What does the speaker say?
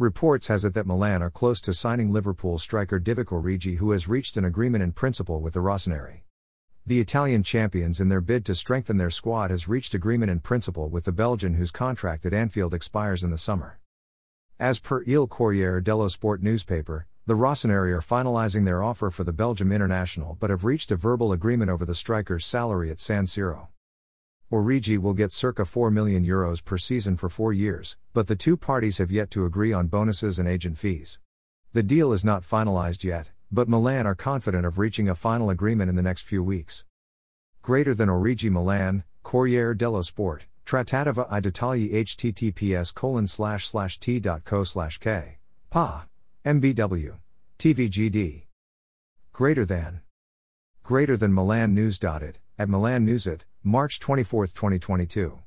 Reports has it that Milan are close to signing Liverpool striker Divock Origi who has reached an agreement in principle with the Rossoneri. The Italian champions in their bid to strengthen their squad has reached agreement in principle with the Belgian whose contract at Anfield expires in the summer. As per Il Corriere dello Sport newspaper, the Rossoneri are finalizing their offer for the Belgium international but have reached a verbal agreement over the striker's salary at San Siro. Origi will get circa 4 million euros per season for four years, but the two parties have yet to agree on bonuses and agent fees. The deal is not finalized yet, but Milan are confident of reaching a final agreement in the next few weeks. Greater than Origi Milan, Corriere dello Sport, Trattativa i dettagli https colon slash slash t.co slash k. Pa. MBW. TVGD. Greater than. Greater than Milan News. It, at Milan News. It, March 24, 2022.